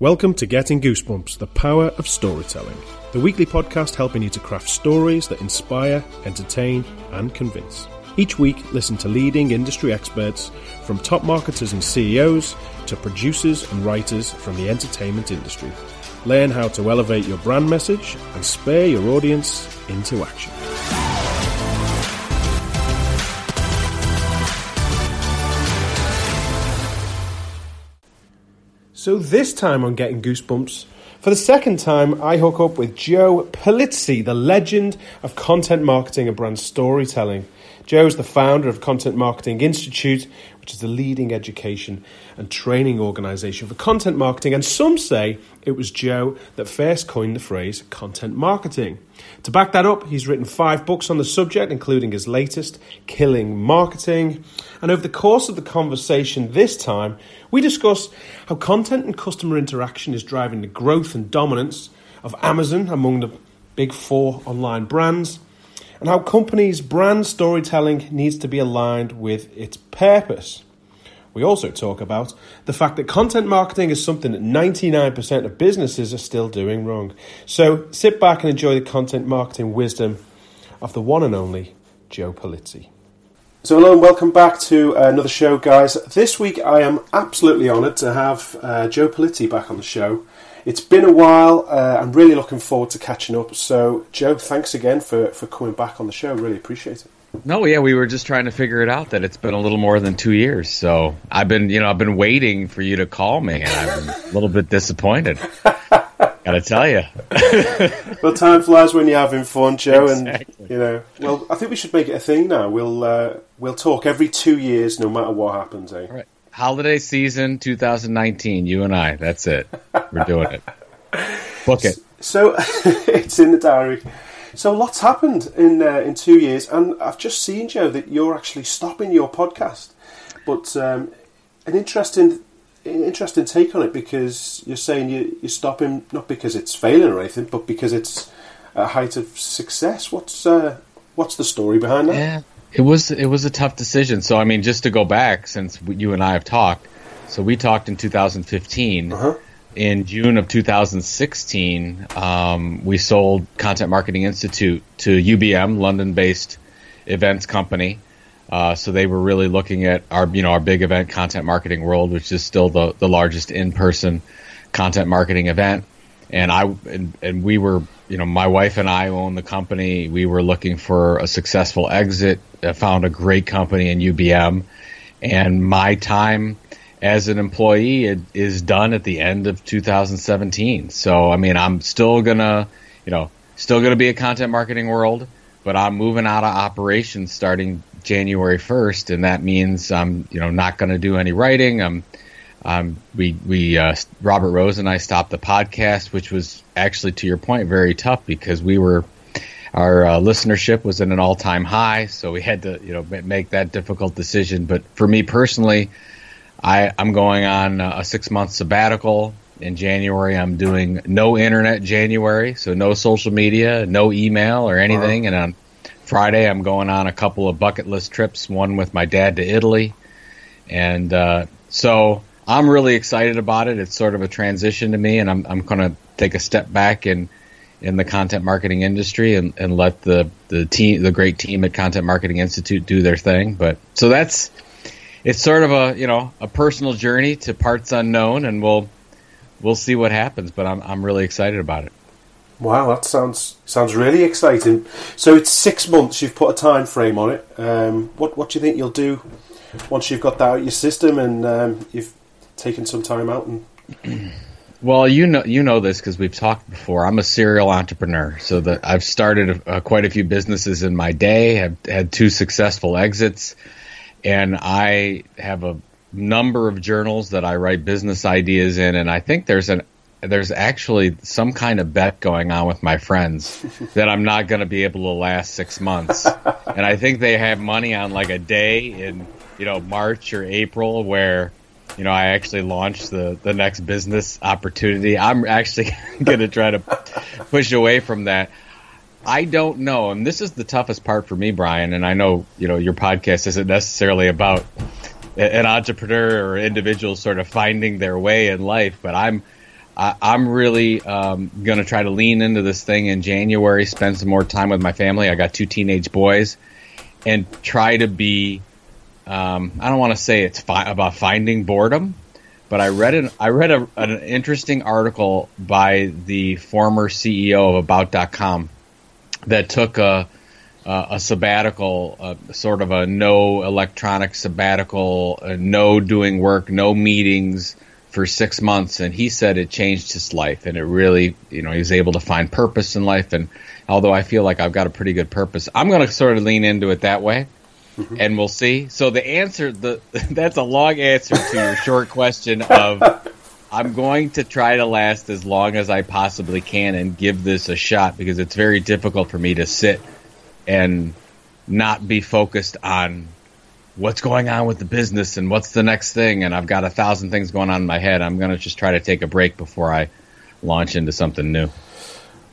Welcome to Getting Goosebumps, the power of storytelling. The weekly podcast helping you to craft stories that inspire, entertain, and convince. Each week, listen to leading industry experts, from top marketers and CEOs to producers and writers from the entertainment industry. Learn how to elevate your brand message and spur your audience into action. So, this time on Getting Goosebumps, for the second time, I hook up with Joe Pulizzi, the legend of content marketing and brand storytelling. Joe is the founder of Content Marketing Institute, which is the leading education and training organization for content marketing. And some say it was Joe that first coined the phrase content marketing. To back that up, he's written five books on the subject, including his latest, Killing Marketing. And over the course of the conversation this time, we discuss how content and customer interaction is driving the growth and dominance of Amazon among the big four online brands and how companies' brand storytelling needs to be aligned with its purpose. We also talk about the fact that content marketing is something that 99% of businesses are still doing wrong. So sit back and enjoy the content marketing wisdom of the one and only Joe Pulizzi. So, hello and welcome back to another show, guys. This week I am absolutely honoured to have uh, Joe Pulizzi back on the show. It's been a while. Uh, I'm really looking forward to catching up. So, Joe, thanks again for, for coming back on the show. Really appreciate it. No, yeah, we were just trying to figure it out that it's been a little more than two years. So I've been, you know, I've been waiting for you to call me, and I'm a little bit disappointed. Gotta tell you. well, time flies when you're having fun, Joe, exactly. and you know. Well, I think we should make it a thing now. We'll uh, we'll talk every two years, no matter what happens. Eh? All right. Holiday season 2019. You and I. That's it. We're doing it. Book it. So, it's in the diary. So lots happened in uh, in two years, and I've just seen Joe that you're actually stopping your podcast. But um, an interesting interesting take on it because you're saying you, you're stopping not because it's failing or anything, but because it's a height of success. What's uh, what's the story behind that? Yeah, it was it was a tough decision. So I mean, just to go back, since you and I have talked, so we talked in 2015. Uh-huh. In June of 2016, um, we sold Content Marketing Institute to UBM, London-based events company. Uh, so they were really looking at our, you know, our big event, Content Marketing World, which is still the, the largest in-person content marketing event. And I and, and we were, you know, my wife and I own the company. We were looking for a successful exit. I found a great company in UBM, and my time as an employee is done at the end of 2017. So I mean, I'm still gonna, you know, still gonna be a content marketing world, but I'm moving out of operations starting January 1st, and that means I'm, you know, not gonna do any writing. I'm, um, we we uh, Robert Rose and I stopped the podcast, which was actually, to your point, very tough because we were our uh, listenership was at an all time high, so we had to you know make that difficult decision. But for me personally, I, I'm going on a six month sabbatical. In January, I'm doing no internet January, so no social media, no email or anything. And on Friday, I'm going on a couple of bucket list trips, one with my dad to Italy. And uh, so I'm really excited about it. It's sort of a transition to me, and I'm, I'm going to take a step back in, in the content marketing industry and, and let the, the team, the great team at Content Marketing Institute do their thing. But so that's it's sort of a you know a personal journey to parts unknown, and we'll we'll see what happens. But I'm I'm really excited about it. Wow, that sounds sounds really exciting. So it's six months. You've put a time frame on it. Um, what what do you think you'll do once you've got that out your system and um, you've taken some time out and Well, you know you know this because we've talked before. I'm a serial entrepreneur, so that I've started uh, quite a few businesses in my day. Have had two successful exits and I have a number of journals that I write business ideas in, and I think there's an there's actually some kind of bet going on with my friends that I'm not going to be able to last six months, and I think they have money on like a day in you know March or April where you know I actually launched the the next business opportunity. I'm actually going to try to push away from that. I don't know, and this is the toughest part for me, Brian. And I know you know your podcast isn't necessarily about an entrepreneur or individual sort of finding their way in life, but I'm I, am really um, going to try to lean into this thing in January, spend some more time with my family. I got two teenage boys, and try to be. Um, I don't want to say it's fi- about finding boredom, but I read an I read a, an interesting article by the former CEO of About.com that took a uh, a sabbatical, sort of a no electronic sabbatical, no doing work, no meetings for six months, and he said it changed his life, and it really, you know, he was able to find purpose in life. And although I feel like I've got a pretty good purpose, I'm going to sort of lean into it that way, mm-hmm. and we'll see. So the answer, the that's a long answer to your short question of. I'm going to try to last as long as I possibly can and give this a shot because it's very difficult for me to sit and not be focused on what's going on with the business and what's the next thing and I've got a thousand things going on in my head. I'm going to just try to take a break before I launch into something new.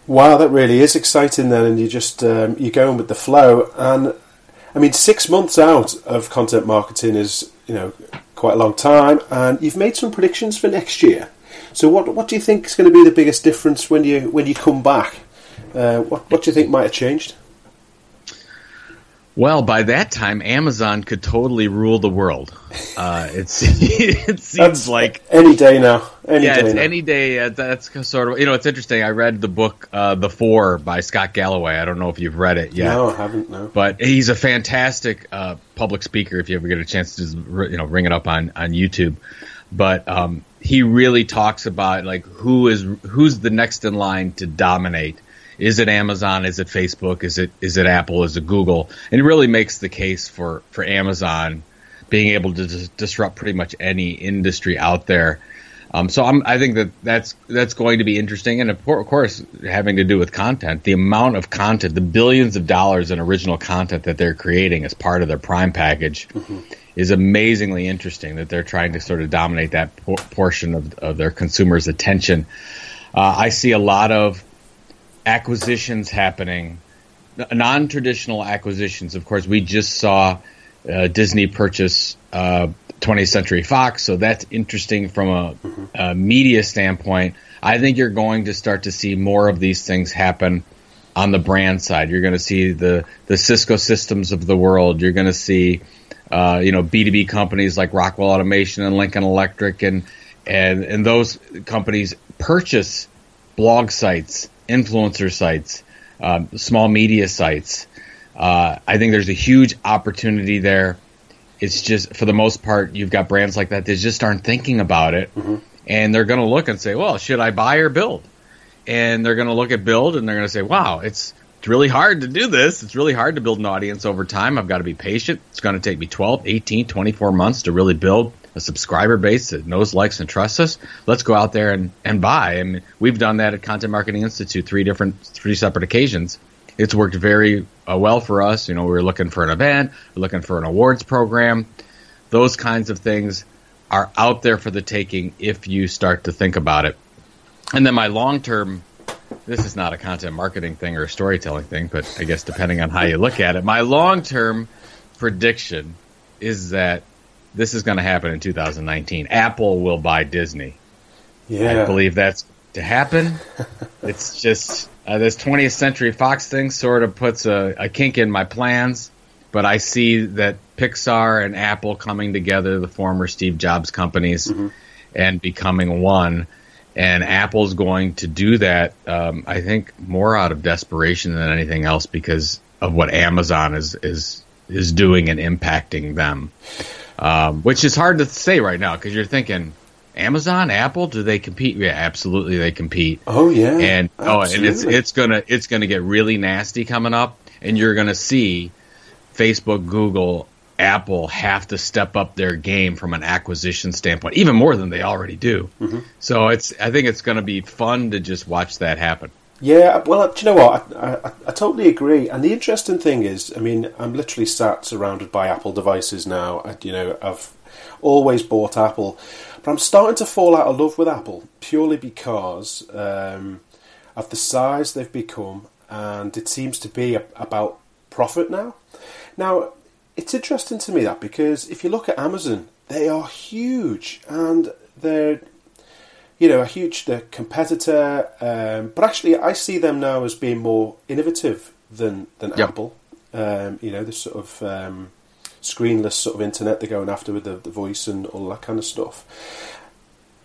Wow, that really is exciting then and you just um, you're going with the flow and I mean 6 months out of content marketing is, you know, quite a long time and you've made some predictions for next year. So what what do you think is going to be the biggest difference when you when you come back? Uh, what what do you think might have changed? Well, by that time, Amazon could totally rule the world. Uh, it's it seems that's like any day now. Any yeah, day it's now. any day. Uh, that's sort of you know. It's interesting. I read the book uh, "The Four by Scott Galloway. I don't know if you've read it yet. No, I haven't. No, but he's a fantastic uh, public speaker. If you ever get a chance to you know ring it up on on YouTube, but um, he really talks about like who is who's the next in line to dominate is it Amazon? Is it Facebook? Is it is it Apple? Is it Google? And it really makes the case for for Amazon being able to dis- disrupt pretty much any industry out there. Um, so I'm, I think that that's that's going to be interesting, and of course, having to do with content, the amount of content, the billions of dollars in original content that they're creating as part of their Prime package, mm-hmm. is amazingly interesting. That they're trying to sort of dominate that por- portion of, of their consumers' attention. Uh, I see a lot of acquisitions happening, non traditional acquisitions. Of course, we just saw uh, Disney purchase uh, 20th Century Fox, so that's interesting from a, a, media standpoint. I think you're going to start to see more of these things happen on the brand side. You're going to see the the Cisco systems of the world. You're going to see uh, you know B2B companies like Rockwell Automation and Lincoln Electric and and and those companies purchase blog sites influencer sites, um, small media sites. Uh, I think there's a huge opportunity there. It's just for the most part, you've got brands like that that just aren't thinking about it, mm-hmm. and they're going to look and say, "Well, should I buy or build?" And they're going to look at build, and they're going to say, "Wow, it's it's really hard to do this. It's really hard to build an audience over time. I've got to be patient. It's going to take me 12, 18, 24 months to really build a subscriber base that knows, likes, and trusts us, let's go out there and, and buy. I mean, we've done that at Content Marketing Institute three different, three separate occasions. It's worked very uh, well for us. You know, we were looking for an event, we're looking for an awards program. Those kinds of things are out there for the taking if you start to think about it. And then my long term, this is not a content marketing thing or a storytelling thing, but I guess depending on how you look at it, my long term prediction is that this is going to happen in 2019. Apple will buy Disney. Yeah. I believe that's to happen. it's just uh, this 20th Century Fox thing sort of puts a, a, kink in my plans, but I see that Pixar and Apple coming together, the former Steve Jobs companies, mm-hmm. and becoming one. And Apple's going to do that, um, I think, more out of desperation than anything else because of what Amazon is is is doing and impacting them um, which is hard to say right now because you're thinking Amazon, Apple, do they compete? Yeah, absolutely, they compete. Oh yeah, and absolutely. oh, and it's it's gonna it's gonna get really nasty coming up, and you're gonna see Facebook, Google, Apple have to step up their game from an acquisition standpoint, even more than they already do. Mm-hmm. So it's I think it's going to be fun to just watch that happen. Yeah, well, do you know what? I, I, I, totally agree. And the interesting thing is, I mean, I'm literally sat surrounded by Apple devices now. I, you know, I've always bought Apple, but I'm starting to fall out of love with Apple purely because um, of the size they've become, and it seems to be a, about profit now. Now, it's interesting to me that because if you look at Amazon, they are huge and they're you know, a huge uh, competitor, um, but actually, I see them now as being more innovative than than yep. Apple. Um, you know, this sort of um, screenless sort of internet they're going after with the, the voice and all that kind of stuff.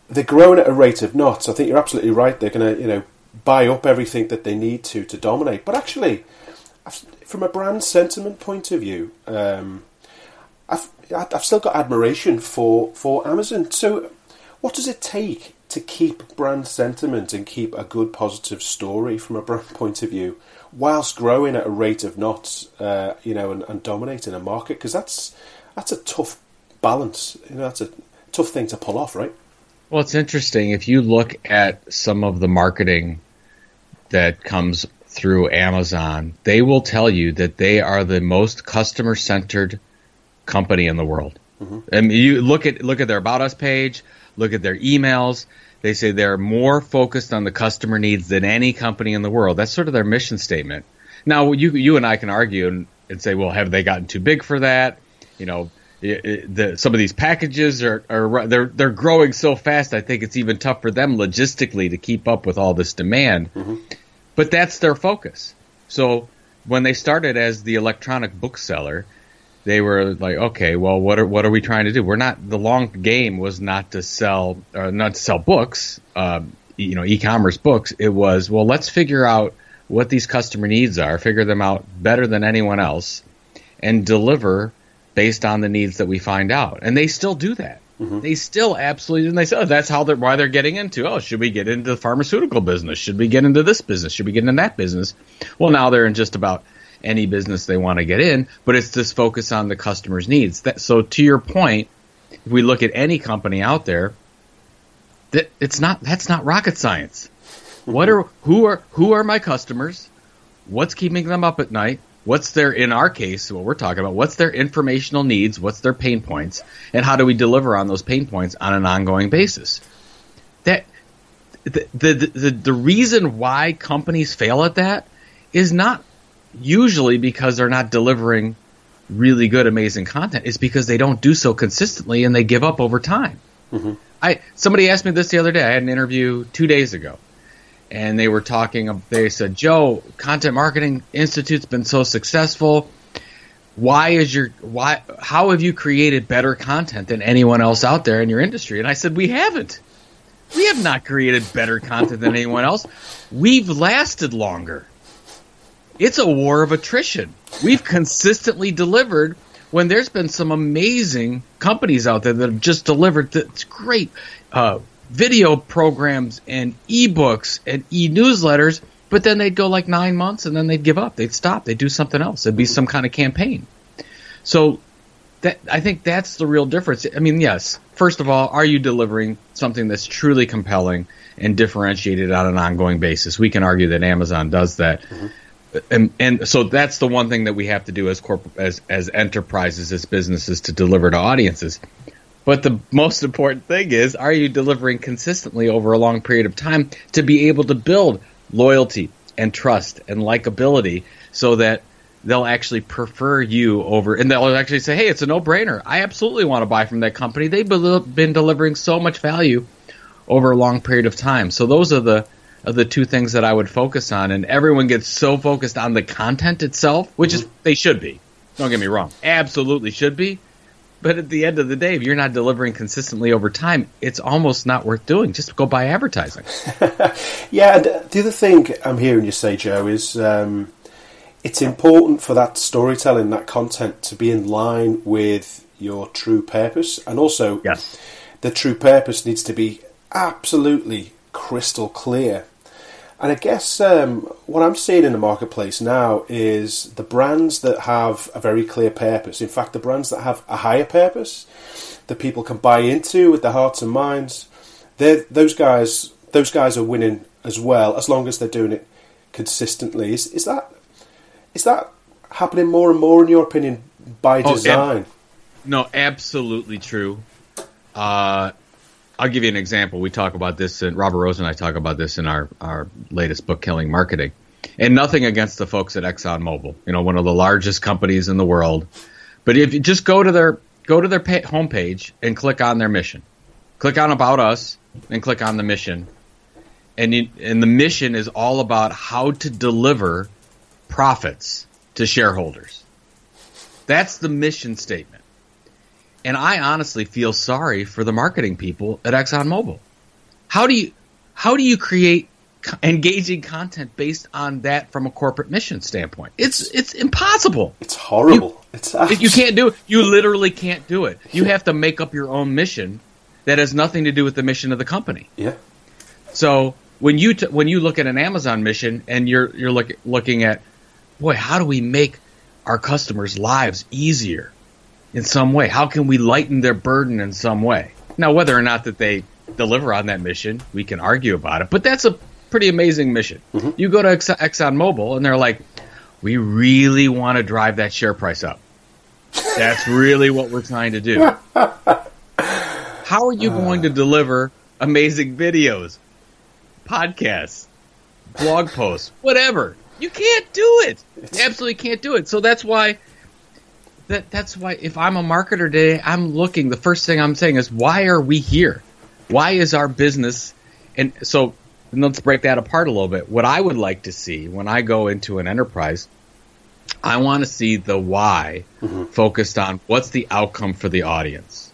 They're growing at a rate of knots. I think you're absolutely right. They're going to, you know, buy up everything that they need to to dominate. But actually, from a brand sentiment point of view, um, I've I've still got admiration for for Amazon. So, what does it take to keep brand sentiment and keep a good positive story from a brand point of view, whilst growing at a rate of knots, uh, you know, and, and dominating a market? Because that's that's a tough balance. You know, that's a tough thing to pull off, right? Well, it's interesting if you look at some of the marketing that comes through Amazon, they will tell you that they are the most customer centered company in the world. Mm-hmm. I mean, you look at look at their about us page, look at their emails. They say they're more focused on the customer needs than any company in the world. That's sort of their mission statement. Now, you you and I can argue and, and say, well, have they gotten too big for that? You know, the, some of these packages are, are they're they're growing so fast. I think it's even tough for them logistically to keep up with all this demand. Mm-hmm. But that's their focus. So when they started as the electronic bookseller, they were like, okay, well, what are what are we trying to do? We're not the long game was not to sell or not to sell books, uh, you know, e-commerce books. It was well, let's figure out what these customer needs are, figure them out better than anyone else, and deliver based on the needs that we find out. And they still do that. Mm-hmm. They still absolutely, and they say, oh, that's how they're, why they're getting into, oh, should we get into the pharmaceutical business? Should we get into this business? Should we get into that business? Well, now they're in just about any business they want to get in, but it's this focus on the customer's needs. That, so to your point, if we look at any company out there, that it's not, that's not rocket science. Mm-hmm. What are, who are, who are my customers? What's keeping them up at night? What's their, in our case, what we're talking about, what's their informational needs? What's their pain points? And how do we deliver on those pain points on an ongoing basis? That, the, the, the, the reason why companies fail at that is not usually because they're not delivering really good, amazing content. It's because they don't do so consistently and they give up over time. Mm-hmm. I somebody asked me this the other day. I had an interview two days ago, and they were talking. They said, "Joe, Content Marketing Institute's been so successful. Why is your why? How have you created better content than anyone else out there in your industry?" And I said, "We haven't. We have not created better content than anyone else. We've lasted longer. It's a war of attrition. We've consistently delivered." When there's been some amazing companies out there that have just delivered that's great uh, video programs and ebooks and e-newsletters, but then they'd go like nine months and then they'd give up. They'd stop. They'd do something else. It'd be some kind of campaign. So that I think that's the real difference. I mean, yes. First of all, are you delivering something that's truly compelling and differentiated on an ongoing basis? We can argue that Amazon does that. Mm-hmm. And, and so that's the one thing that we have to do as corp- as as enterprises as businesses to deliver to audiences but the most important thing is, are you delivering consistently over a long period of time to be able to build loyalty and trust and likability so that they'll actually prefer you over, and they'll actually say, hey, it's a no brainer. I absolutely want to buy from that company. They've been delivering so much value over a long period of time. So those are the, are the two things that I would focus on. And everyone gets so focused on the content itself, which mm-hmm. is, they should be. Don't get me wrong. Absolutely should be but at the end of the day, if you're not delivering consistently over time, it's almost not worth doing. Just go buy advertising. yeah, the other thing I'm hearing you say, Joe, is um, it's important for that storytelling, that content, to be in line with your true purpose, and also yes. the true purpose needs to be absolutely crystal clear and I guess um, what I'm seeing in the marketplace now is the brands that have a very clear purpose. In fact, the brands that have a higher purpose that people can buy into with their hearts and minds, those guys. Those guys are winning as well, as long as they're doing it consistently. Is, is that is that happening more and more, in your opinion, by design? Oh, ab- no, absolutely true. Uh, I'll give you an example. We talk about this, and Robert Rose and I talk about this in our, our latest book, Killing Marketing. And nothing against the folks at ExxonMobil, you know, one of the largest companies in the world. But if you just go to their go to their pay, homepage and click on their mission, click on About Us, and click on the mission. And, you, and the mission is all about how to deliver profits to shareholders. That's the mission statement. And I honestly feel sorry for the marketing people at ExxonMobil. How do you how do you create engaging content based on that from a corporate mission standpoint? It's it's impossible. It's horrible. You, it's you can't do it. You literally can't do it. You have to make up your own mission that has nothing to do with the mission of the company. Yeah. So when you t- when you look at an Amazon mission and you're you're look, looking at, boy, how do we make our customers' lives easier in some way? How can we lighten their burden in some way? Now, whether or not that they deliver on that mission, we can argue about it. But that's a pretty amazing mission. Mm-hmm. You go to Ex- ExxonMobil and they're like, we really want to drive that share price up. That's really what we're trying to do. How are you going to deliver amazing videos, podcasts, blog posts, whatever? You can't do it. You absolutely can't do it. So that's why that that's why if I'm a marketer today, I'm looking. The first thing I'm saying is, why are we here? Why is our business? And so and let's break that apart a little bit. What I would like to see when I go into an enterprise, I want to see the why mm-hmm. focused on what's the outcome for the audience.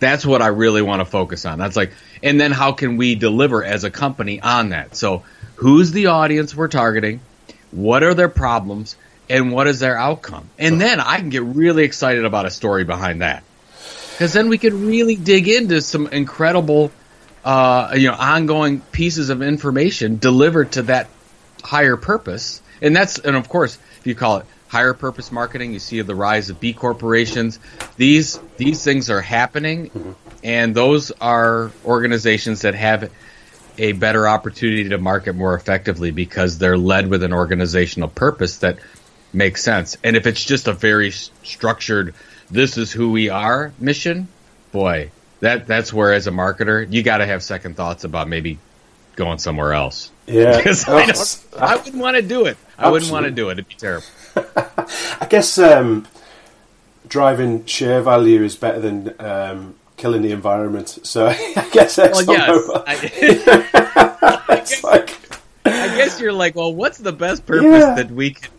That's what I really want to focus on. That's like, and then how can we deliver as a company on that? So, who's the audience we're targeting? What are their problems? And what is their outcome? And then I can get really excited about a story behind that. Because then we can really dig into some incredible uh, you know, ongoing pieces of information delivered to that higher purpose. And that's, and of course, if you call it higher purpose marketing, you see the rise of B corporations. These these things are happening, mm-hmm. and those are organizations that have a better opportunity to market more effectively because they're led with an organizational purpose that makes sense. And if it's just a very structured, this is who we are mission, boy, that that's where as a marketer you got to have second thoughts about maybe going somewhere else. Yeah, because I, I wouldn't want to do it. I wouldn't want to do it. It'd be terrible. I guess um, driving share value is better than um, killing the environment. So I guess that's well, yes. I, like, I guess you're like, well, what's the best purpose yeah. that we can,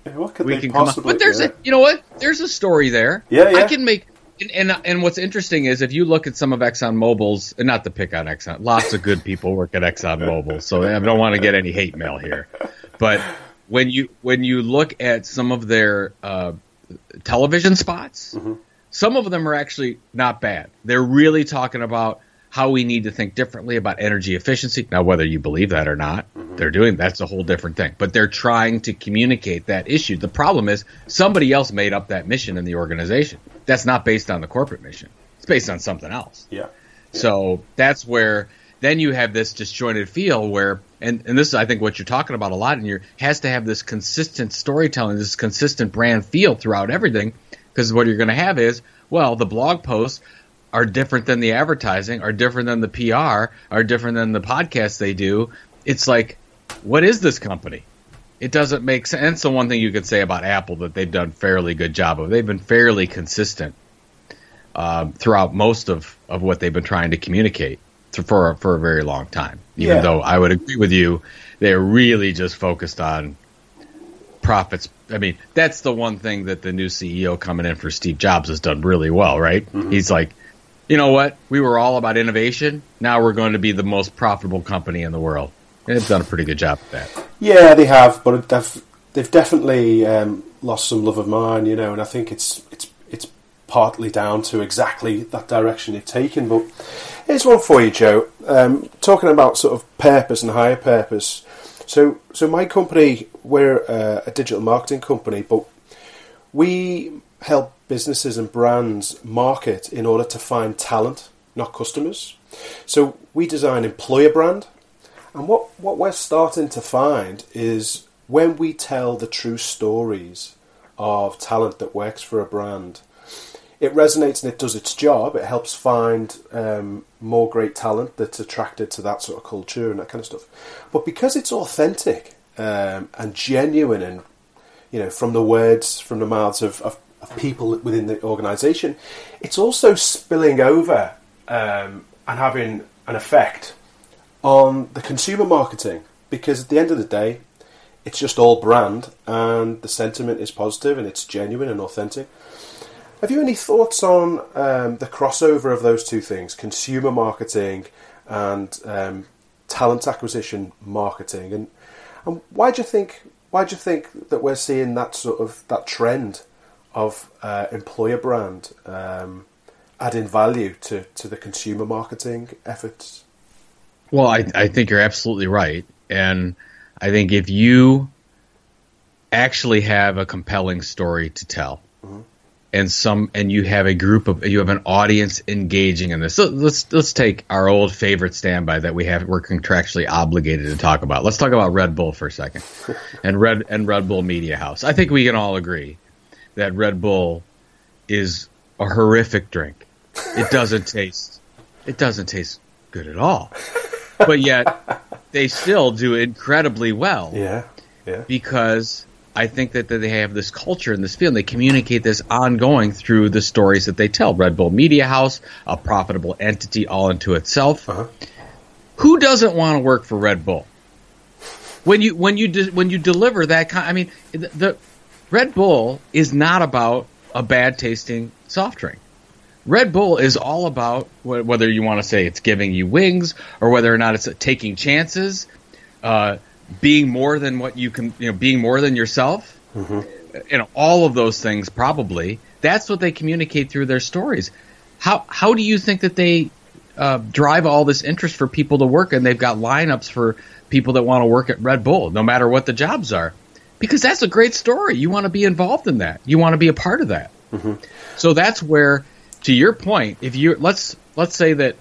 we can come up? But there's yeah. a, you know what? There's a story there. Yeah, yeah. I can make and, and, and what's interesting is if you look at some of Exxon Mobil's, and not to pick on Exxon, lots of good people work at Exxon Mobil, so I don't want to get any hate mail here. But when you when you look at some of their uh, television spots, mm-hmm. some of them are actually not bad. They're really talking about how we need to think differently about energy efficiency. Now, whether you believe that or not, mm-hmm. they're doing that's a whole different thing. But they're trying to communicate that issue. The problem is somebody else made up that mission in the organization that's not based on the corporate mission. It's based on something else. Yeah. So that's where then you have this disjointed feel where and, and this is I think what you're talking about a lot and your has to have this consistent storytelling, this consistent brand feel throughout everything. Because what you're gonna have is, well, the blog posts are different than the advertising, are different than the PR, are different than the podcasts they do. It's like, what is this company? it doesn't make sense. The one thing you could say about Apple that they've done fairly good job of. They've been fairly consistent uh, throughout most of, of what they've been trying to communicate for for a very long time. Even yeah. though I would agree with you, they're really just focused on profits. I mean, that's the one thing that the new CEO coming in for Steve Jobs has done really well, right? Mm-hmm. He's like, you know what? We were all about innovation. Now we're going to be the most profitable company in the world. They've done a pretty good job at that. Yeah, they have, but they've they've definitely um, lost some love of mine, you know, and I think it's it's it's partly down to exactly that direction they've taken. But here's one for you, Joe. Um, talking about sort of purpose and higher purpose. So, so my company, we're uh, a digital marketing company, but we help businesses and brands market in order to find talent, not customers. So we design employer brand, and what, what we're starting to find is when we tell the true stories of talent that works for a brand, it resonates and it does its job. It helps find um, more great talent that's attracted to that sort of culture and that kind of stuff. But because it's authentic um, and genuine and, you know, from the words, from the mouths of, of, of people within the organisation, it's also spilling over um, and having an effect on the consumer marketing because at the end of the day, it's just all brand and the sentiment is positive and it's genuine and authentic. Have you any thoughts on um, the crossover of those two things, consumer marketing and um, talent acquisition marketing, and and why do you think why do you think that we're seeing that sort of that trend of uh, employer brand um, adding value to, to the consumer marketing efforts? Well, I, I think you're absolutely right. And I think if you actually have a compelling story to tell, mm-hmm. and some and you have a group of you have an audience engaging in this. So let's let's take our old favorite standby that we have we're contractually obligated to talk about. Let's talk about Red Bull for a second, and Red and Red Bull Media House. I think we can all agree that Red Bull is a horrific drink. It doesn't taste. It doesn't taste good at all. But yet they still do incredibly well. Yeah. Yeah. Because I think that, that they have this culture in this field. And They communicate this ongoing through the stories that they tell. Red Bull Media House, a profitable entity all into itself. Uh-huh. Who doesn't want to work for Red Bull? When you when you de- when you deliver that kind, I mean, the, the Red Bull is not about a bad tasting soft drink. Red Bull is all about whether you want to say it's giving you wings or whether or not it's taking chances, uh, being more than what you can, you know, being more than yourself. Mm-hmm. You know, all of those things probably. That's what they communicate through their stories. How how do you think that they uh, drive all this interest for people to work and they've got lineups for people that want to work at Red Bull, no matter what the jobs are? Because that's a great story. You want to be involved in that. You want to be a part of that. Mm-hmm. So that's where, to your point, if you let's let's say that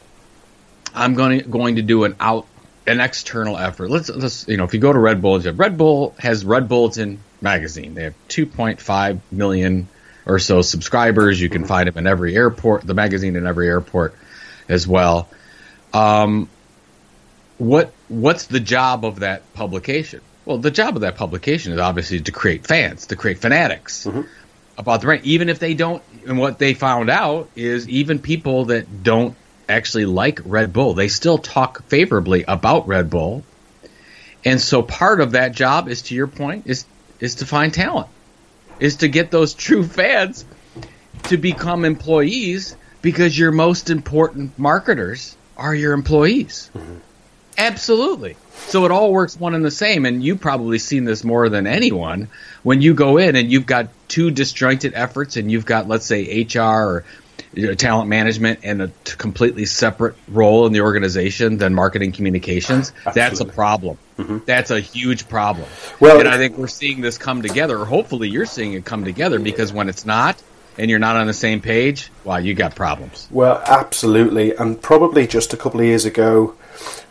I'm going to, going to do an out an external effort. Let's let's you know if you go to Red Bull, Red Bull has Red Bulletin magazine. They have 2.5 million or so subscribers. You can find them in every airport. The magazine in every airport as well. Um, what what's the job of that publication? Well, the job of that publication is obviously to create fans, to create fanatics mm-hmm. about the brand. Even if they don't, and what they found out is even people that don't actually like Red Bull, they still talk favorably about Red Bull. And so part of that job is, to your point, is is to find talent, is to get those true fans to become employees because your most important marketers are your employees. Mm-hmm. Absolutely. So it all works one and the same. And you've probably seen this more than anyone. When you go in and you've got two disjointed efforts and you've got, let's say, HR or you know, talent management and a t- completely separate role in the organization than marketing communications, Absolutely. that's a problem. Mm-hmm. That's a huge problem. Well, and I think we're seeing this come together, or hopefully you're seeing it come together because when it's not, and you're not on the same page, wow, you got problems. Well, absolutely. And probably just a couple of years ago,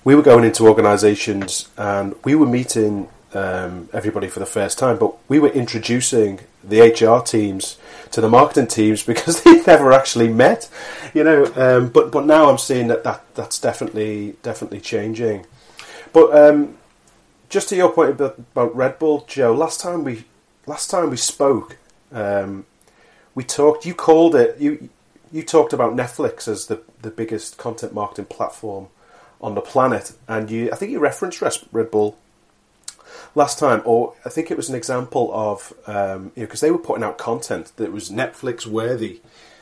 we were going into organisations and we were meeting um, everybody for the first time, but we were introducing the HR teams to the marketing teams because they never actually met, you know. Um, but but now I'm seeing that, that that's definitely definitely changing. But um, just to your point about, about, Red Bull, Joe, last time we last time we spoke, um, we talked. You called it you you talked about Netflix as the the biggest content marketing platform on the planet. And you, I think you referenced Red Bull last time, or I think it was an example of um, you know because they were putting out content that was Netflix worthy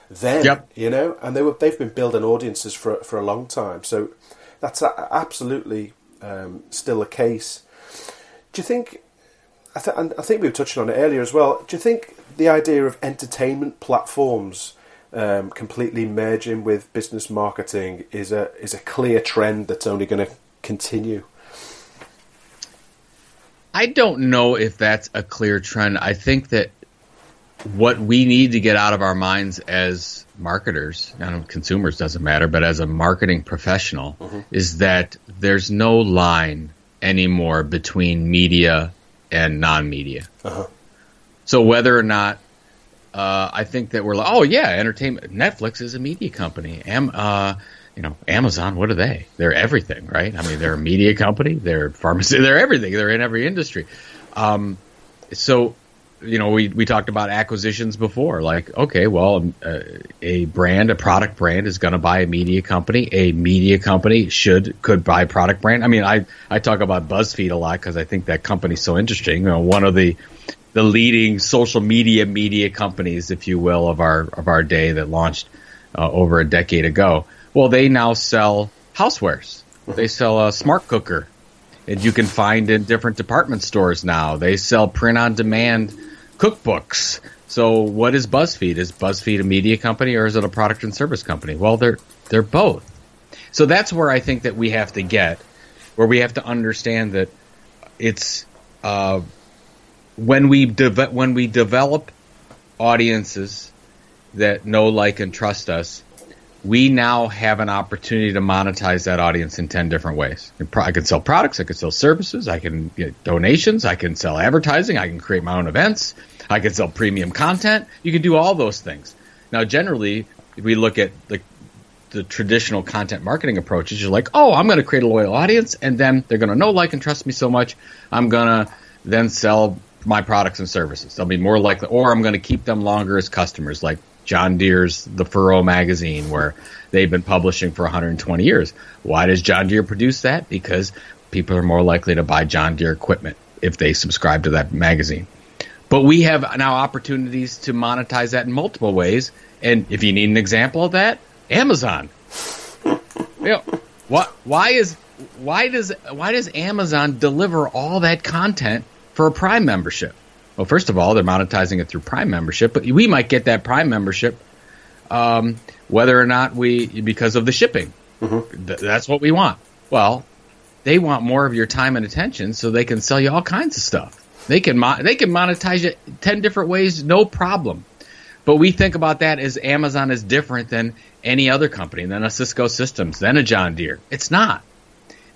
then, yep. you know, and they were they've been building audiences for for a long time. So that's absolutely um, still the case. Do you think? I, th- I think we were touching on it earlier as well. Do you think the idea of entertainment platforms um, completely merging with business marketing is a is a clear trend that's only going to continue. I don't know if that's a clear trend. I think that what we need to get out of our minds as marketers, and consumers doesn't matter, but as a marketing professional, mm-hmm. is that there's no line anymore between media and non-media. Uh-huh. So whether or not uh, I think that we're like, oh yeah, entertainment. Netflix is a media company. Am, uh, you know, Amazon. What are they? They're everything, right? I mean, they're a media company. They're pharmacy. They're everything. They're in every industry. Um, so you know, we, we talked about acquisitions before. Like, okay, well, uh, a brand, a product brand is going to buy a media company. A media company should, could buy product brand. I mean, I, I talk about BuzzFeed a lot because I think that company's so interesting. You know, one of the, the leading social media media companies, if you will, of our, of our day that launched uh, over a decade ago. Well, they now sell housewares. They sell a smart cooker and you can find in different department stores now. They sell print on demand cookbooks. So what is BuzzFeed? Is BuzzFeed a media company or is it a product and service company? Well, they're they're both. So that's where I think that we have to get, where we have to understand that it's uh, when we when we develop audiences that know, like, and trust us, we now have an opportunity to monetize that audience in 10 different ways. I can sell products, I can sell services, I can get donations, I can sell advertising, I can create my own events, I can sell premium content. You can do all those things. Now, generally, if we look at the, the traditional content marketing approaches, you're like, oh, I'm going to create a loyal audience, and then they're going to know, like, and trust me so much, I'm going to then sell my products and services. They'll be more likely, or I'm going to keep them longer as customers, like John Deere's The Furrow magazine, where they've been publishing for 120 years. Why does John Deere produce that? Because people are more likely to buy John Deere equipment if they subscribe to that magazine. But we have now opportunities to monetize that in multiple ways. And if you need an example of that, Amazon. you know, what, why is why does why does Amazon deliver all that content for a Prime membership? Well, first of all, they're monetizing it through Prime membership, but we might get that Prime membership um, whether or not we because of the shipping. Mm-hmm. Th- that's what we want. Well, they want more of your time and attention, so they can sell you all kinds of stuff. They can mo- they can monetize it ten different ways, no problem. But we think about that as Amazon is different than any other company, than a Cisco Systems, than a John Deere. It's not.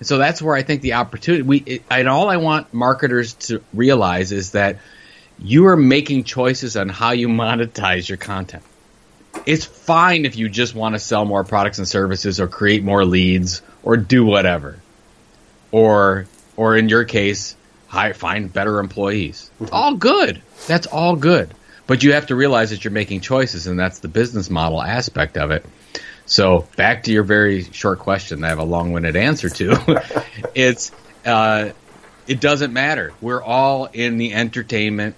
And so that's where I think the opportunity. We it, and all I want marketers to realize is that you are making choices on how you monetize your content. It's fine if you just want to sell more products and services or create more leads or do whatever. Or or in your case, hire, find better employees. It's mm-hmm. all good. That's all good. But you have to realize that you're making choices and that's the business model aspect of it. So back to your very short question, I have a long-winded answer to. it's uh, it doesn't matter. We're all in the entertainment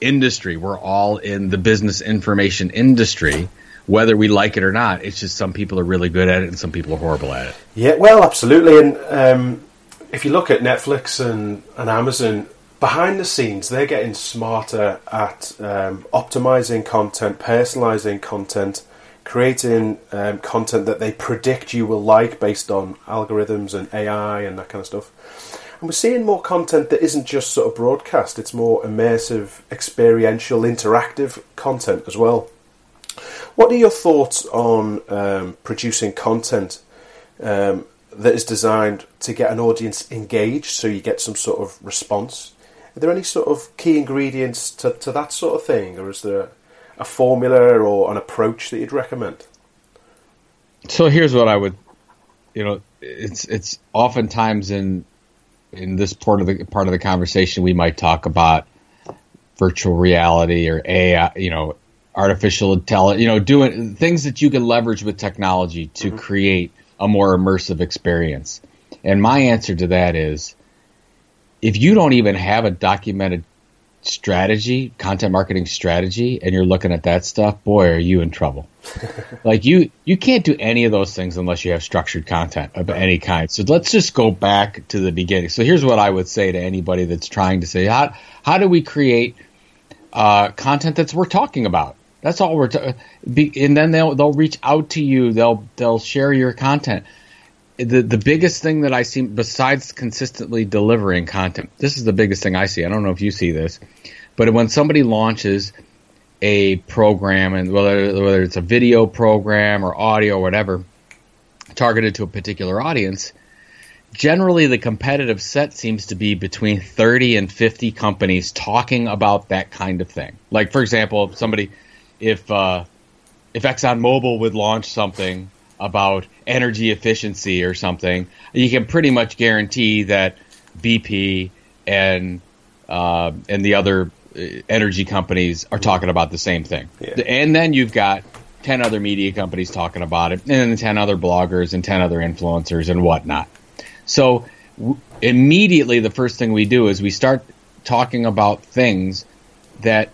industry. We're all in the business information industry, whether we like it or not. It's just some people are really good at it and some people are horrible at it. Yeah, well, absolutely. And um, if you look at Netflix and, and Amazon, behind the scenes, they're getting smarter at um, optimizing content, personalizing content, creating um, content that they predict you will like based on algorithms and AI and that kind of stuff. And we're seeing more content that isn't just sort of broadcast, it's more immersive, experiential, interactive content as well. What are your thoughts on um, producing content um, that is designed to get an audience engaged so you get some sort of response? Are there any sort of key ingredients to, to that sort of thing, or is there a formula or an approach that you'd recommend? So here's what I would, you know, it's it's oftentimes in in this part of the part of the conversation we might talk about virtual reality or AI, you know, artificial intelligence, you know, doing things that you can leverage with technology to mm-hmm. create a more immersive experience. And my answer to that is if you don't even have a documented strategy, content marketing strategy, and you're looking at that stuff, boy, are you in trouble. like you, you can't do any of those things unless you have structured content of any kind. So let's just go back to the beginning. So here's what I would say to anybody that's trying to say, how, how do we create uh, content that's worth talking about? That's all we're, and then they'll they'll reach out to you. They'll they'll share your content the the biggest thing that I see besides consistently delivering content, this is the biggest thing I see. I don't know if you see this, but when somebody launches a program and whether whether it's a video program or audio or whatever targeted to a particular audience, generally the competitive set seems to be between 30 and 50 companies talking about that kind of thing. Like for example, if somebody if uh, if ExxonMobil would launch something about energy efficiency or something, you can pretty much guarantee that BP and uh, and the other uh, energy companies are talking about the same thing. Yeah. And then you've got 10 other media companies talking about it, and then 10 other bloggers and 10 other influencers and whatnot. So w- immediately, the first thing we do is we start talking about things that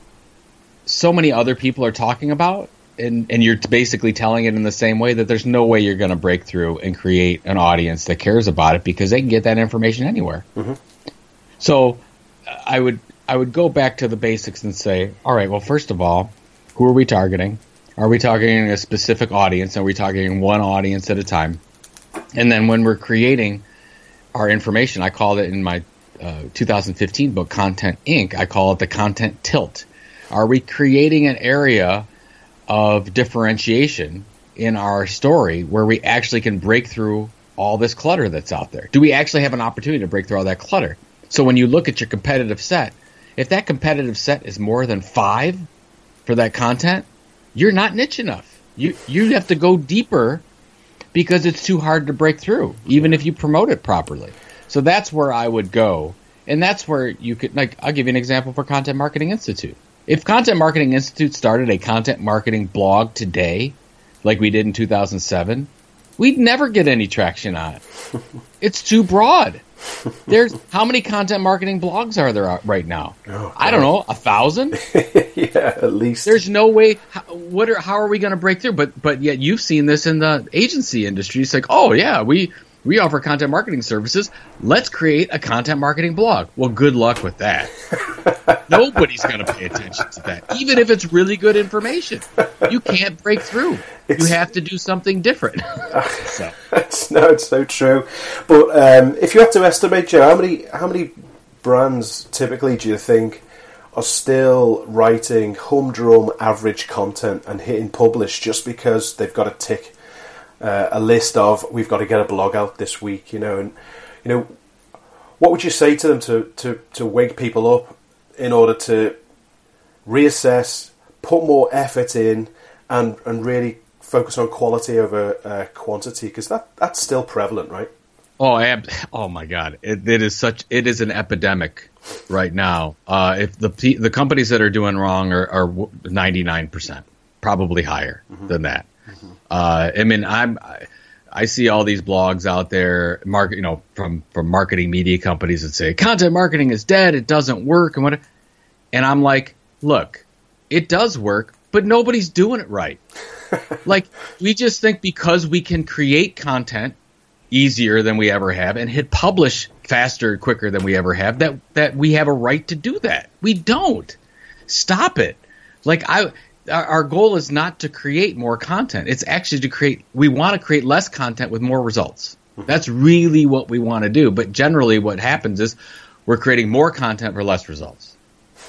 so many other people are talking about. And, and you're basically telling it in the same way that there's no way you're going to break through and create an audience that cares about it because they can get that information anywhere. So I would I would go back to the basics and say, all right, well, first of all, who are we targeting? Are we targeting a specific audience? Are we targeting one audience at a time? And then when we're creating our information, I called it in my uh, 2015 book, Content Inc., I call it the content tilt. Are we creating an area of differentiation in our story where we actually can break through all this clutter that's out there? Do we actually have an opportunity to break through all that clutter? So when you look at your competitive set, if that competitive set is more than five for that content, you're not niche enough. You you have to go deeper because it's too hard to break through, even if you promote it properly. So that's where I would go, and that's where you could like. I'll give you an example for Content Marketing Institute. If Content Marketing Institute started a content marketing blog today, like we did in 2007, we'd never get any traction on it. It's too broad. There's how many content marketing blogs are there right now? Oh, I don't know, a thousand. yeah, at least. There's no way. How, what are how are we going to break through? But but yet you've seen this in the agency industry. It's like, oh yeah, we we offer content marketing services. Let's create a content marketing blog. Well, good luck with that. Nobody's going to pay attention to that, even if it's really good information. You can't break through. It's- you have to do something different. so. It's, no, it's so true. But um, if you had to estimate, Joe, how many how many brands typically do you think are still writing humdrum average content and hitting publish just because they've got to tick uh, a list of we've got to get a blog out this week, you know, and you know, what would you say to them to to to wake people up in order to reassess, put more effort in, and and really focus on quality over uh, quantity because that that's still prevalent, right? Oh, ab- oh my God! It, it is such. It is an epidemic right now. Uh, if the the companies that are doing wrong are ninety nine percent, probably higher than that. Uh, I mean, I'm. I, I see all these blogs out there, market, you know, from from marketing media companies that say content marketing is dead, it doesn't work, and what. And I'm like, look, it does work, but nobody's doing it right. like we just think because we can create content easier than we ever have and hit publish faster quicker than we ever have that that we have a right to do that we don't stop it like i our goal is not to create more content it's actually to create we want to create less content with more results mm-hmm. that's really what we want to do but generally what happens is we're creating more content for less results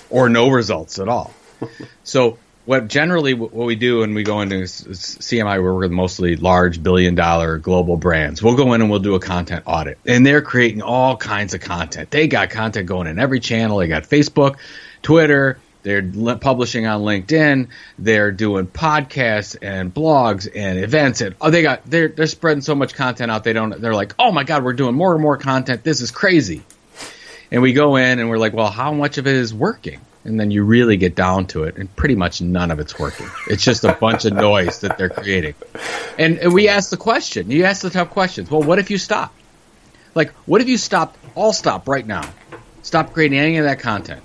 or no results at all so what generally what we do when we go into CMI, we work with mostly large billion dollar global brands. We'll go in and we'll do a content audit, and they're creating all kinds of content. They got content going in every channel. They got Facebook, Twitter. They're li- publishing on LinkedIn. They're doing podcasts and blogs and events, and oh, they got they're they're spreading so much content out. They don't. They're like, oh my god, we're doing more and more content. This is crazy. And we go in and we're like, well, how much of it is working? And then you really get down to it, and pretty much none of it's working. It's just a bunch of noise that they're creating. And, and we ask the question. You ask the tough questions. Well, what if you stop? Like, what if you stopped? All stop right now. Stop creating any of that content.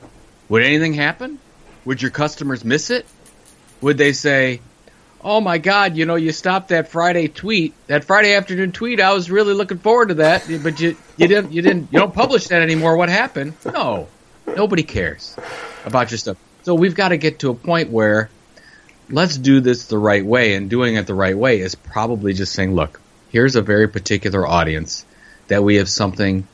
Would anything happen? Would your customers miss it? Would they say, "Oh my God, you know, you stopped that Friday tweet, that Friday afternoon tweet. I was really looking forward to that, but you you didn't you didn't you don't publish that anymore. What happened?" No, nobody cares about your stuff. So we've got to get to a point where let's do this the right way, and doing it the right way is probably just saying, "Look, here's a very particular audience that we have something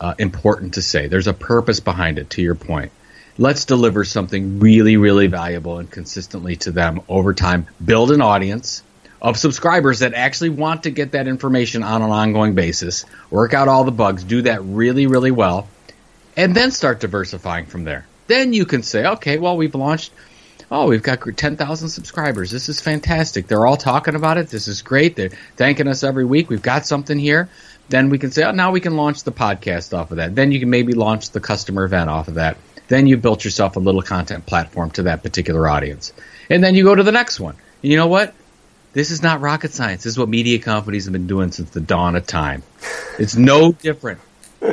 uh, important to say. There's a purpose behind it." To your point let's deliver something really, really valuable and consistently to them over time. Build an audience of subscribers that actually want to get that information on an ongoing basis. Work out all the bugs, do that really, really well, and then start diversifying from there. Then you can say, okay, well, we've launched. Oh, we've got 10,000 subscribers. This is fantastic. They're all talking about it. This is great. They're thanking us every week. We've got something here. Then we can say, oh, now we can launch the podcast off of that. Then you can maybe launch the customer event off of that Then you built yourself a little content platform to that particular audience. And then you go to the next one. And you know what? This is not rocket science. This is what media companies have been doing since the dawn of time. It's no different.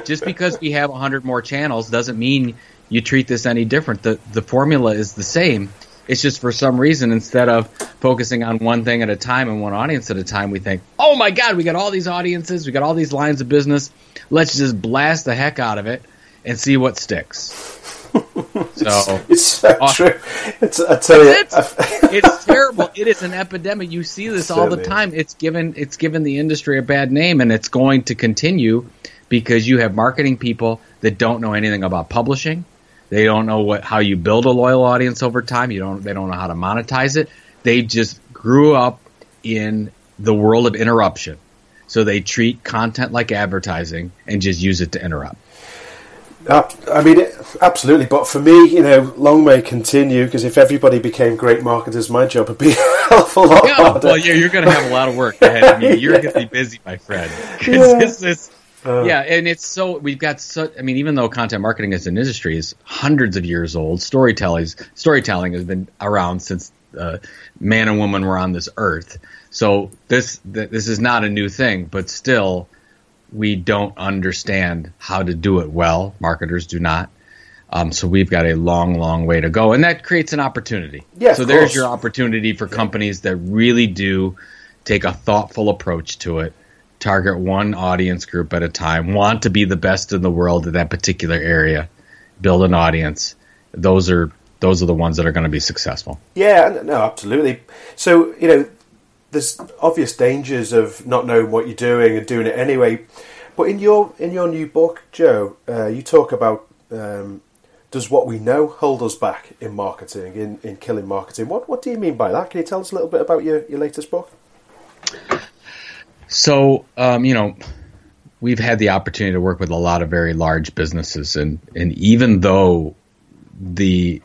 Just because we have 100 more channels doesn't mean you treat this any different. The, the formula is the same. It's just for some reason, instead of focusing on one thing at a time and one audience at a time, we think, oh my God, we got all these audiences, we got all these lines of business. Let's just blast the heck out of it and see what sticks. So it's, so uh, true. It's, I tell you, it's, it's terrible. It is an epidemic. You see this all the time. It's given it's given the industry a bad name, and it's going to continue because you have marketing people that don't know anything about publishing. They don't know what how you build a loyal audience over time. You don't. They don't know how to monetize it. They just grew up in the world of interruption. So they treat content like advertising and just use it to interrupt. Uh, I mean, absolutely. But for me, you know, long may continue because if everybody became great marketers, my job would be a hell lot yeah, harder. Well, yeah, you're going to have a lot of work ahead of you. You're yeah. going to be busy, my friend. Yeah. This is, uh, yeah, and it's so we've got so. I mean, even though content marketing as an industry is hundreds of years old, storytelling storytelling has been around since uh, man and woman were on this earth. So this this is not a new thing, but still we don't understand how to do it well. Marketers do not. Um, so we've got a long, long way to go, and that creates an opportunity. Yeah, so there's your opportunity for companies that really do take a thoughtful approach to it, target one audience group at a time, want to be the best in the world in that particular area, build an audience. Those are those are the ones that are going to be successful. Yeah, no, absolutely. So you know, there's obvious dangers of not knowing what you're doing and doing it anyway. But in your in your new book, Joe, uh, you talk about um, does what we know hold us back in marketing, in, in killing marketing? What what do you mean by that? Can you tell us a little bit about your, your latest book? So, um, you know, we've had the opportunity to work with a lot of very large businesses, and and even though the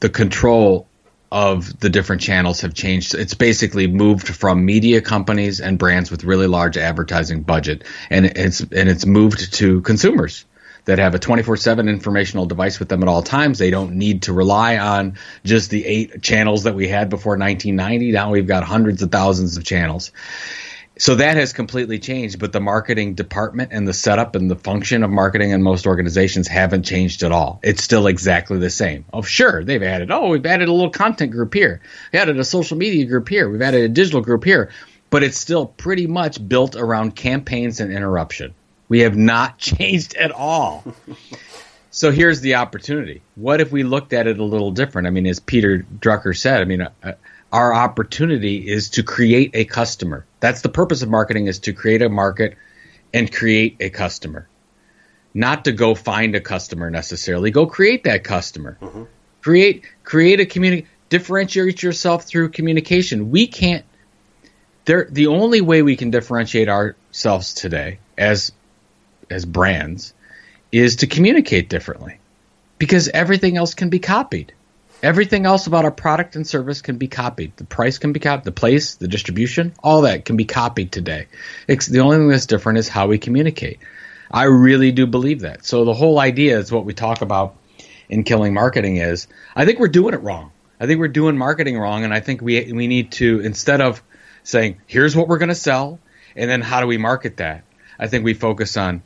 the control of the different channels have changed. It's basically moved from media companies and brands with really large advertising budget, and it's and it's moved to consumers that have a 24/7 informational device with them at all times. They don't need to rely on just the eight channels that we had before 1990. Now we've got hundreds of thousands of channels so that has completely changed, but the marketing department and the setup and the function of marketing in most organizations haven't changed at all. It's still exactly the same. Oh, sure, they've added, oh, we've added a little content group here. We added a social media group here. We've added a digital group here. But it's still pretty much built around campaigns and interruption. We have not changed at all. so here's the opportunity. What if we looked at it a little different? I mean, as Peter Drucker said, I mean, uh, our opportunity is to create a customer. That's the purpose of marketing is to create a market and create a customer. Not to go find a customer necessarily. Go create that customer. Mm-hmm. Create create a community differentiate yourself through communication. We can't there the only way we can differentiate ourselves today as as brands is to communicate differently. Because everything else can be copied. Everything else about our product and service can be copied. The price can be copied, the place, the distribution, all that can be copied today. It's, the only thing that's different is how we communicate. I really do believe that. So the whole idea is what we talk about in killing marketing is I think we're doing it wrong. I think we're doing marketing wrong and I think we we need to instead of saying here's what we're going to sell and then how do we market that? I think we focus on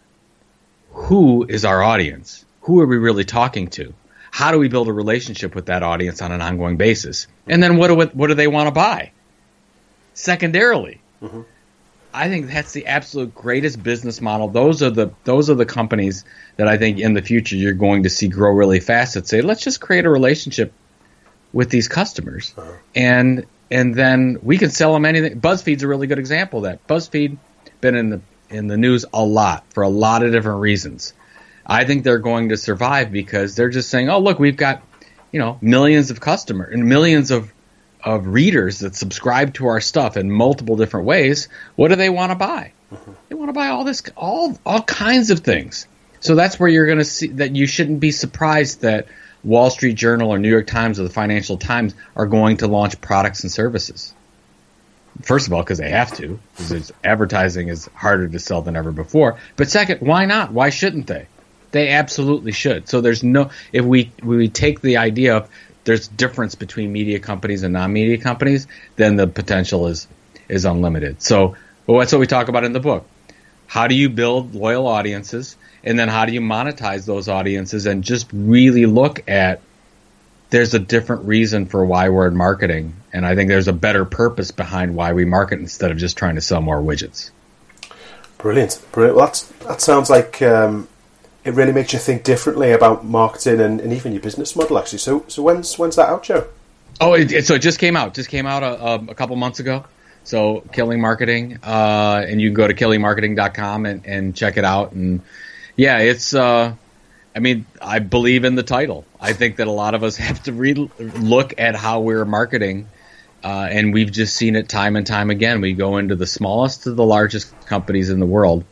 who is our audience? Who are we really talking to? How do we build a relationship with that audience on an ongoing basis? And then what do what do they want to buy? Secondarily, mm-hmm. I think that's the absolute greatest business model. Those are the those are the companies that I think in the future you're going to see grow really fast. That say, let's just create a relationship with these customers, uh-huh. and and then we can sell them anything. BuzzFeed's a really good example of that. BuzzFeed been in the in the news a lot for a lot of different reasons. I think they're going to survive because they're just saying, "Oh, look, we've got you know millions of customers and millions of of readers that subscribe to our stuff in multiple different ways. What do they want to buy? Mm-hmm. They want to buy all this, all all kinds of things. So that's where you're going to see that you shouldn't be surprised that Wall Street Journal or New York Times or the Financial Times are going to launch products and services. First of all, because they have to, because advertising is harder to sell than ever before. But second, why not? Why shouldn't they? They absolutely should. So there's no if we we take the idea of there's difference between media companies and non-media companies, then the potential is is unlimited. So well, that's what we talk about in the book. How do you build loyal audiences, and then how do you monetize those audiences, and just really look at there's a different reason for why we're in marketing, and I think there's a better purpose behind why we market instead of just trying to sell more widgets. Brilliant, brilliant. Well, that sounds like um, it really makes you think differently about marketing and, and, even your business model. Actually, so so when's when's that out, Joe? Oh, it, it, so it just came out. Just came out a, a couple months ago. So Killing Marketing, uh, and you can go to killingmarketing.com and, and check it out. And yeah, it's. Uh, I mean, I believe in the title. I think that a lot of us have to re- look at how we're marketing, uh, and we've just seen it time and time again. We go into the smallest to the largest companies in the world,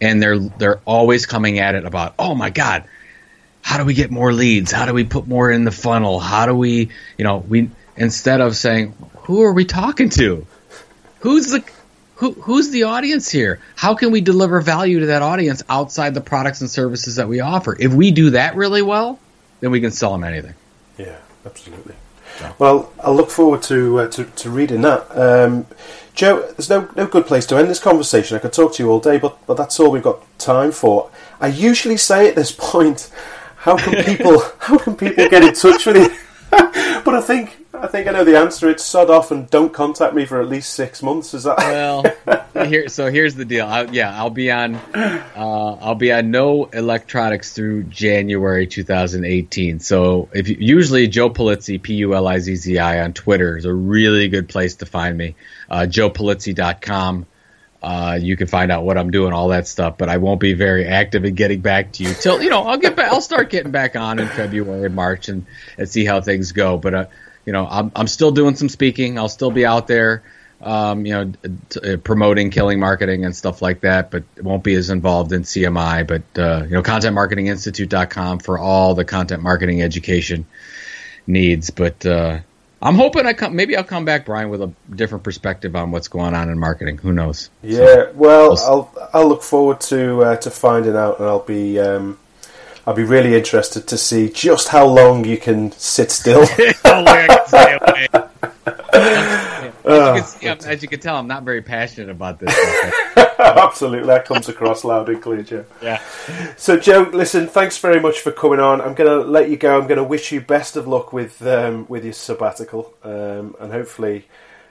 and they're they're always coming at it about, oh my god, how do we get more leads? How do we put more in the funnel? How do we, you know, we instead of saying, who are we talking to? Who's the who, who's the audience here? How can we deliver value to that audience outside the products and services that we offer? If we do that really well, then we can sell them anything. Yeah, absolutely. Well, I look forward to uh, to, to, reading that. Um, Joe, there's no, no good place to end this conversation. I could talk to you all day, but, but that's all we've got time for. I usually say at this point, how can people how can people get in touch with you? but I think I think I know the answer. It's sod off and don't contact me for at least six months. Is that well? here, so here's the deal. I, yeah, I'll be on. Uh, I'll be on no electronics through January 2018. So if you, usually Joe Pulizzi, P U L I Z Z I on Twitter is a really good place to find me. Uh, JoePulizzi.com. Uh, you can find out what I'm doing, all that stuff. But I won't be very active in getting back to you till you know I'll get back. I'll start getting back on in February and March and, and see how things go. But uh, you know, I'm, I'm still doing some speaking. I'll still be out there, um, you know, t- uh, promoting killing marketing and stuff like that, but won't be as involved in CMI. But, uh, you know, contentmarketinginstitute.com for all the content marketing education needs. But, uh, I'm hoping I come. Maybe I'll come back, Brian, with a different perspective on what's going on in marketing. Who knows? Yeah, so, well, we'll I'll I'll look forward to uh, to finding out, and I'll be um, I'll be really interested to see just how long you can sit still. As, you see, as, you can tell, I'm not very passionate about this. Absolutely, that comes across loud and clear, Joe. Yeah. So, Joe, listen, thanks very much for coming on. I'm going to let you go. I'm going to wish you best of luck with um, with your sabbatical, um, and hopefully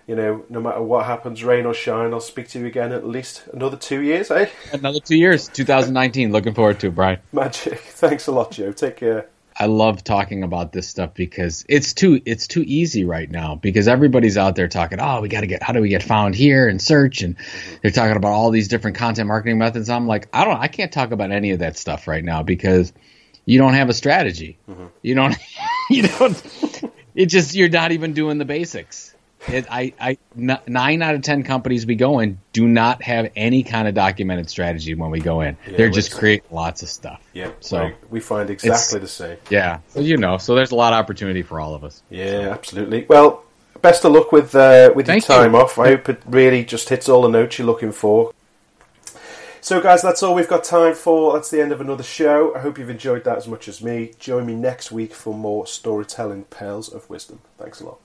you know, no matter what happens, rain or shine, I'll speak to you again at least another two years, eh? Another two years, 2019. Looking forward to it, Brian. Magic. Thanks a lot, Joe. Take care. I love talking about this stuff because it's too it's too easy right now because everybody's out there talking, oh, we got to get how do we get found here and search and mm-hmm. they're talking about all these different content marketing methods. I'm like, I don't I can't talk about any of that stuff right now because you don't have a strategy. Mm-hmm. You don't you don't it just you're not even doing the basics. It, I, I, n- nine out of ten companies we go in do not have any kind of documented strategy when we go in. Yeah, They're just creating lots of stuff. Yeah, so we find exactly the same. Yeah, so you know, so there's a lot of opportunity for all of us. Yeah, so. absolutely. Well, best of luck with uh, with Thank your time you. off. I hope it really just hits all the notes you're looking for. So, guys, that's all we've got time for. That's the end of another show. I hope you've enjoyed that as much as me. Join me next week for more storytelling pearls of wisdom. Thanks a lot.